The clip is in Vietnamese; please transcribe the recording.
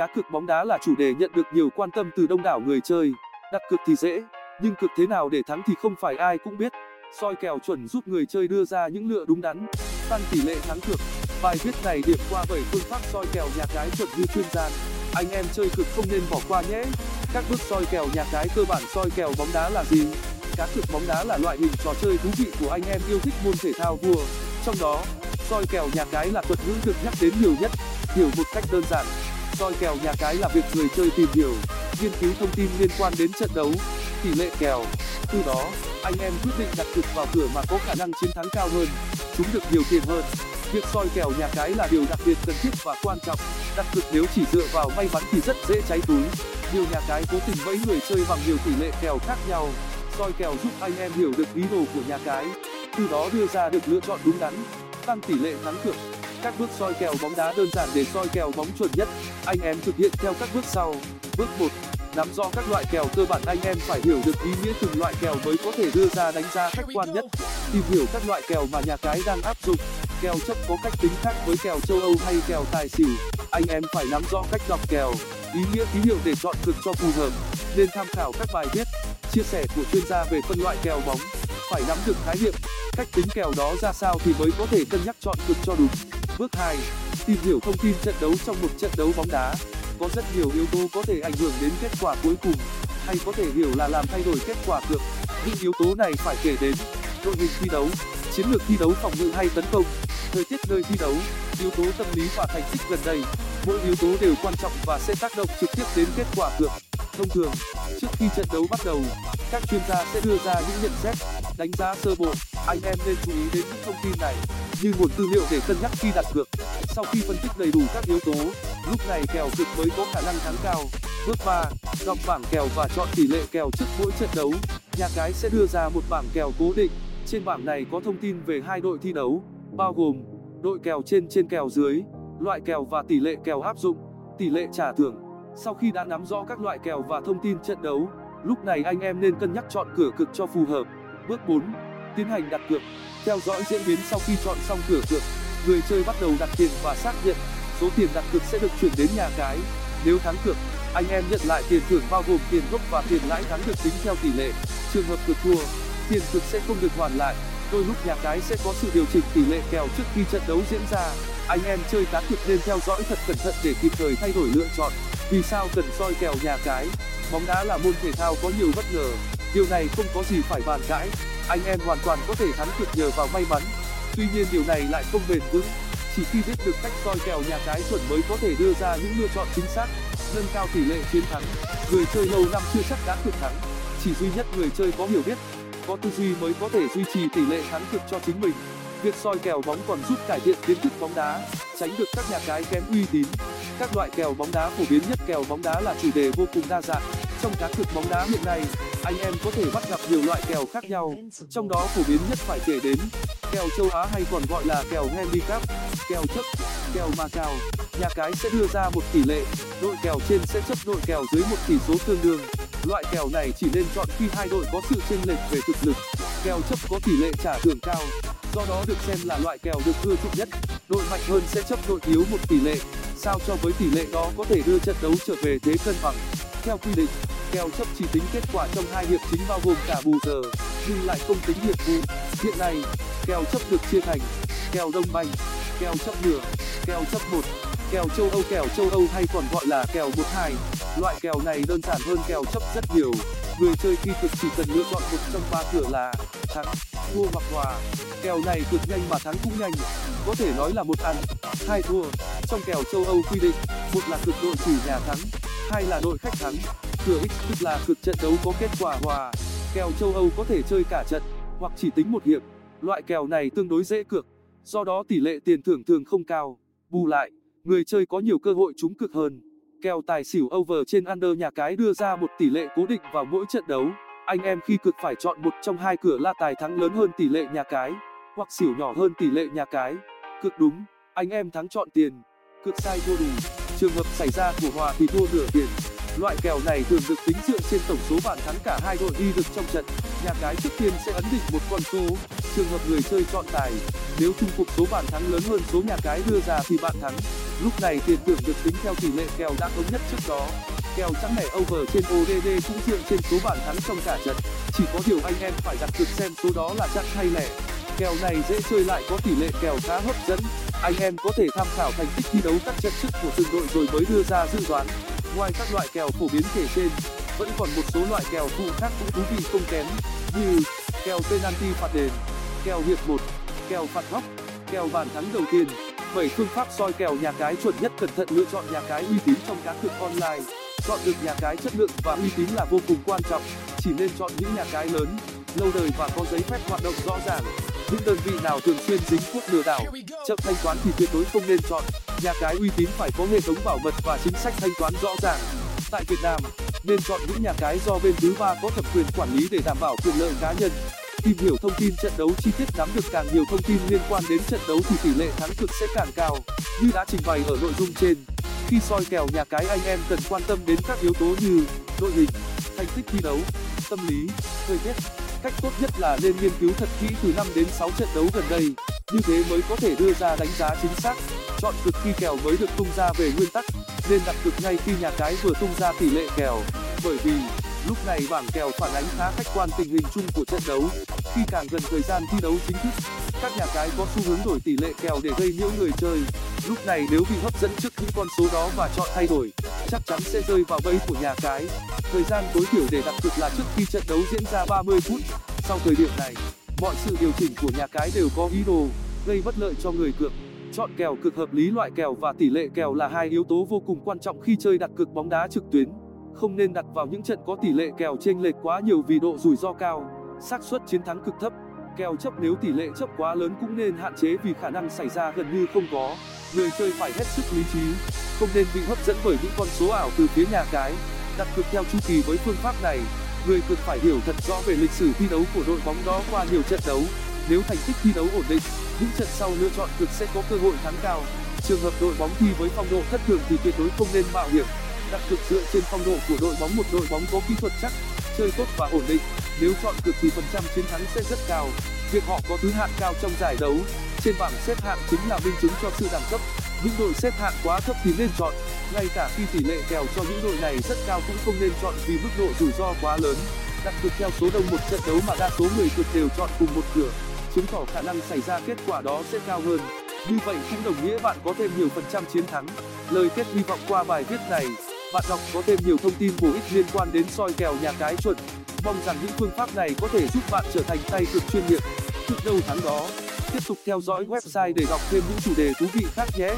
cá cược bóng đá là chủ đề nhận được nhiều quan tâm từ đông đảo người chơi. Đặt cược thì dễ, nhưng cược thế nào để thắng thì không phải ai cũng biết. Soi kèo chuẩn giúp người chơi đưa ra những lựa đúng đắn, tăng tỷ lệ thắng cược. Bài viết này điểm qua 7 phương pháp soi kèo nhà cái chuẩn như chuyên gia. Anh em chơi cược không nên bỏ qua nhé. Các bước soi kèo nhà cái cơ bản soi kèo bóng đá là gì? Cá cược bóng đá là loại hình trò chơi thú vị của anh em yêu thích môn thể thao vua. Trong đó, soi kèo nhà cái là thuật ngữ được nhắc đến nhiều nhất. Hiểu một cách đơn giản soi kèo nhà cái là việc người chơi tìm hiểu, nghiên cứu thông tin liên quan đến trận đấu, tỷ lệ kèo. Từ đó, anh em quyết định đặt cược vào cửa mà có khả năng chiến thắng cao hơn chúng được nhiều tiền hơn. Việc soi kèo nhà cái là điều đặc biệt cần thiết và quan trọng. Đặt cược nếu chỉ dựa vào may mắn thì rất dễ cháy túi. Nhiều nhà cái cố tình bẫy người chơi bằng nhiều tỷ lệ kèo khác nhau. Soi kèo giúp anh em hiểu được ý đồ của nhà cái. Từ đó đưa ra được lựa chọn đúng đắn, tăng tỷ lệ thắng cược các bước soi kèo bóng đá đơn giản để soi kèo bóng chuẩn nhất. Anh em thực hiện theo các bước sau. Bước nắm rõ các loại kèo cơ bản. Anh em phải hiểu được ý nghĩa từng loại kèo mới có thể đưa ra đánh giá khách quan nhất. Tìm hiểu các loại kèo mà nhà cái đang áp dụng. Kèo chấp có cách tính khác với kèo châu âu hay kèo tài xỉu. Anh em phải nắm rõ cách đọc kèo, ý nghĩa ký hiệu để chọn cực cho phù hợp. Nên tham khảo các bài viết, chia sẻ của chuyên gia về phân loại kèo bóng. Phải nắm được khái niệm, cách tính kèo đó ra sao thì mới có thể cân nhắc chọn cực cho đúng bước tìm hiểu thông tin trận đấu trong một trận đấu bóng đá. Có rất nhiều yếu tố có thể ảnh hưởng đến kết quả cuối cùng, hay có thể hiểu là làm thay đổi kết quả cược. Những yếu tố này phải kể đến. Đội hình thi đấu, chiến lược thi đấu phòng ngự hay tấn công, thời tiết nơi thi đấu, yếu tố tâm lý và thành tích gần đây. Mỗi yếu tố đều quan trọng và sẽ tác động trực tiếp đến kết quả cược. Thông thường, trước khi trận đấu bắt đầu, các chuyên gia sẽ đưa ra những nhận xét, đánh giá sơ bộ. Anh em nên chú ý đến những thông tin này như nguồn tư liệu để cân nhắc khi đặt cược. Sau khi phân tích đầy đủ các yếu tố, lúc này kèo cực mới có khả năng thắng cao. Bước đọc bảng kèo và chọn tỷ lệ kèo trước mỗi trận đấu. Nhà cái sẽ đưa ra một bảng kèo cố định. Trên bảng này có thông tin về hai đội thi đấu, bao gồm đội kèo trên trên kèo dưới, loại kèo và tỷ lệ kèo áp dụng, tỷ lệ trả thưởng. Sau khi đã nắm rõ các loại kèo và thông tin trận đấu, lúc này anh em nên cân nhắc chọn cửa cực cho phù hợp. Bước tiến hành đặt cược. Theo dõi diễn biến sau khi chọn xong cửa cược, người chơi bắt đầu đặt tiền và xác nhận. Số tiền đặt cược sẽ được chuyển đến nhà cái. Nếu thắng cược, anh em nhận lại tiền thưởng bao gồm tiền gốc và tiền lãi thắng được tính theo tỷ lệ. Trường hợp cược thua, tiền cược sẽ không được hoàn lại. Đôi lúc nhà cái sẽ có sự điều chỉnh tỷ lệ kèo trước khi trận đấu diễn ra. Anh em chơi cá cược nên theo dõi thật cẩn thận để kịp thời thay đổi lựa chọn. Vì sao cần soi kèo nhà cái? Bóng đá là môn thể thao có nhiều bất ngờ. Điều này không có gì phải bàn cãi anh em hoàn toàn có thể thắng cược nhờ vào may mắn. Tuy nhiên điều này lại không bền vững, chỉ khi biết được cách soi kèo nhà cái chuẩn mới có thể đưa ra những lựa chọn chính xác, nâng cao tỷ lệ chiến thắng. Người chơi lâu năm chưa chắc đã cược thắng, chỉ duy nhất người chơi có hiểu biết, có tư duy mới có thể duy trì tỷ lệ thắng cược cho chính mình. Việc soi kèo bóng còn giúp cải thiện kiến thức bóng đá, tránh được các nhà cái kém uy tín. Các loại kèo bóng đá phổ biến nhất kèo bóng đá là chủ đề vô cùng đa dạng trong cá cược bóng đá hiện nay, anh em có thể bắt gặp nhiều loại kèo khác nhau, trong đó phổ biến nhất phải kể đến kèo châu á hay còn gọi là kèo handicap, kèo chấp kèo macao nhà cái sẽ đưa ra một tỷ lệ, đội kèo trên sẽ chấp đội kèo dưới một tỷ số tương đương. Loại kèo này chỉ nên chọn khi hai đội có sự chênh lệch về thực lực, kèo chấp có tỷ lệ trả thưởng cao, do đó được xem là loại kèo được ưa chuộng nhất. Đội mạnh hơn sẽ chấp đội yếu một tỷ lệ, sao cho với tỷ lệ đó có thể đưa trận đấu trở về thế cân bằng? Theo quy định kèo chấp chỉ tính kết quả trong hai hiệp chính bao gồm cả bù giờ, nhưng lại không tính hiệp phụ hiện nay, kèo chấp được chia thành kèo đông banh, kèo chấp nửa, kèo chấp một, kèo châu âu, kèo châu âu hay còn gọi là kèo một hai. Loại kèo này đơn giản hơn kèo chấp rất nhiều. Người chơi khi thực chỉ cần lựa chọn một trong ba cửa là thắng, thua hoặc hòa. Kèo này cực nhanh mà thắng cũng nhanh, có thể nói là một ăn, hai thua. Trong kèo châu âu quy định, một là cực đội chủ nhà thắng hay là đội khách thắng. Cửa x tức là cực trận đấu có kết quả hòa. Kèo châu âu có thể chơi cả trận, hoặc chỉ tính một hiệp. Loại kèo này tương đối dễ cược, do đó tỷ lệ tiền thưởng thường không cao. Bù lại, người chơi có nhiều cơ hội trúng cực hơn. Kèo tài xỉu over trên under nhà cái đưa ra một tỷ lệ cố định vào mỗi trận đấu. Anh em khi cực phải chọn một trong hai cửa là tài thắng lớn hơn tỷ lệ nhà cái, hoặc xỉu nhỏ hơn tỷ lệ nhà cái. Cực đúng, anh em thắng chọn tiền. Cực sai thua đủ trường hợp xảy ra của hòa thì thua nửa tiền. Loại kèo này thường được tính dựa trên tổng số bàn thắng cả hai đội ghi được trong trận. Nhà cái trước tiên sẽ ấn định một con số. Trường hợp người chơi chọn tài. Nếu chung cuộc số bàn thắng lớn hơn số nhà cái đưa ra thì bạn thắng. Lúc này tiền thưởng được tính theo tỷ lệ kèo đã thống nhất trước đó. Kèo trắng lẻ over trên odd cũng dựa trên số bàn thắng trong cả trận. Chỉ có điều anh em phải đặt cược xem số đó là chẵn hay lẻ kèo này dễ chơi lại có tỷ lệ kèo khá hấp dẫn. Anh em có thể tham khảo thành tích thi đấu các trận trước của từng đội rồi mới đưa ra dự đoán. Ngoài các loại kèo phổ biến kể trên, vẫn còn một số loại kèo phụ khác cũng thú vị không kém, như kèo penalty phạt đền, kèo hiệp một, kèo phạt góc, kèo bàn thắng đầu tiên, bảy phương pháp soi kèo nhà cái chuẩn nhất cẩn thận lựa chọn nhà cái uy tín trong cá cược online. Chọn được nhà cái chất lượng và uy tín là vô cùng quan trọng, chỉ nên chọn những nhà cái lớn, lâu đời và có giấy phép hoạt động rõ ràng những đơn vị nào thường xuyên dính thuốc lừa đảo chậm thanh toán thì tuyệt đối không nên chọn. Nhà cái uy tín phải có hệ thống bảo mật và chính sách thanh toán rõ ràng. Tại việt nam nên chọn những nhà cái do bên thứ ba có thẩm quyền quản lý để đảm bảo quyền lợi cá nhân. Tìm hiểu thông tin trận đấu chi tiết nắm được càng nhiều thông tin liên quan đến trận đấu thì tỷ lệ thắng cực sẽ càng cao như đã trình bày ở nội dung trên. Khi soi kèo nhà cái anh em cần quan tâm đến các yếu tố như đội hình thành tích thi đấu, tâm lý, thời tiết. Cách tốt nhất là nên nghiên cứu thật kỹ từ đến trận đấu gần đây. Như thế mới có thể đưa ra đánh giá chính xác. Chọn cực khi kèo mới được tung ra về nguyên tắc. Nên đặt cực ngay khi nhà cái vừa tung ra tỷ lệ kèo. Bởi vì, lúc này bảng kèo phản ánh khá khách quan tình hình chung của trận đấu. Khi càng gần thời gian thi đấu chính thức, các nhà cái có xu hướng đổi tỷ lệ kèo để gây nhiễu người chơi. Lúc này nếu bị hấp dẫn trước những con số đó và chọn thay đổi, chắc chắn sẽ rơi vào bẫy của nhà cái thời gian tối thiểu để đặt cược là trước khi trận đấu diễn ra phút. Sau thời điểm này, mọi sự điều chỉnh của nhà cái đều có ý đồ gây bất lợi cho người cược. Chọn kèo cực hợp lý loại kèo và tỷ lệ kèo là hai yếu tố vô cùng quan trọng khi chơi đặt cược bóng đá trực tuyến. Không nên đặt vào những trận có tỷ lệ kèo chênh lệch quá nhiều vì độ rủi ro cao, xác suất chiến thắng cực thấp. Kèo chấp nếu tỷ lệ chấp quá lớn cũng nên hạn chế vì khả năng xảy ra gần như không có. Người chơi phải hết sức lý trí, không nên bị hấp dẫn bởi những con số ảo từ phía nhà cái đặt cược theo chu kỳ với phương pháp này. Người cược phải hiểu thật rõ về lịch sử thi đấu của đội bóng đó qua nhiều trận đấu. Nếu thành tích thi đấu ổn định, những trận sau lựa chọn cược sẽ có cơ hội thắng cao. Trường hợp đội bóng thi với phong độ thất thường thì tuyệt đối không nên mạo hiểm. Đặt cược dựa trên phong độ của đội bóng, một đội bóng có kỹ thuật chắc, chơi tốt và ổn định. Nếu chọn cược thì phần trăm chiến thắng sẽ rất cao. Việc họ có thứ hạng cao trong giải đấu, trên bảng xếp hạng chính là minh chứng cho sự đẳng cấp những đội xếp hạng quá thấp thì nên chọn. Ngay cả khi tỷ lệ kèo cho những đội này rất cao cũng không nên chọn vì mức độ rủi ro quá lớn. Đặt cược theo số đông một trận đấu mà đa số người cược đều chọn cùng một cửa chứng tỏ khả năng xảy ra kết quả đó sẽ cao hơn. Như vậy cũng đồng nghĩa bạn có thêm nhiều phần trăm chiến thắng. Lời kết hy vọng qua bài viết này, bạn đọc có thêm nhiều thông tin bổ ích liên quan đến soi kèo nhà cái chuẩn. Mong rằng những phương pháp này có thể giúp bạn trở thành tay cược chuyên nghiệp. Cược đâu thắng đó tiếp tục theo dõi website để đọc thêm những chủ đề thú vị khác nhé.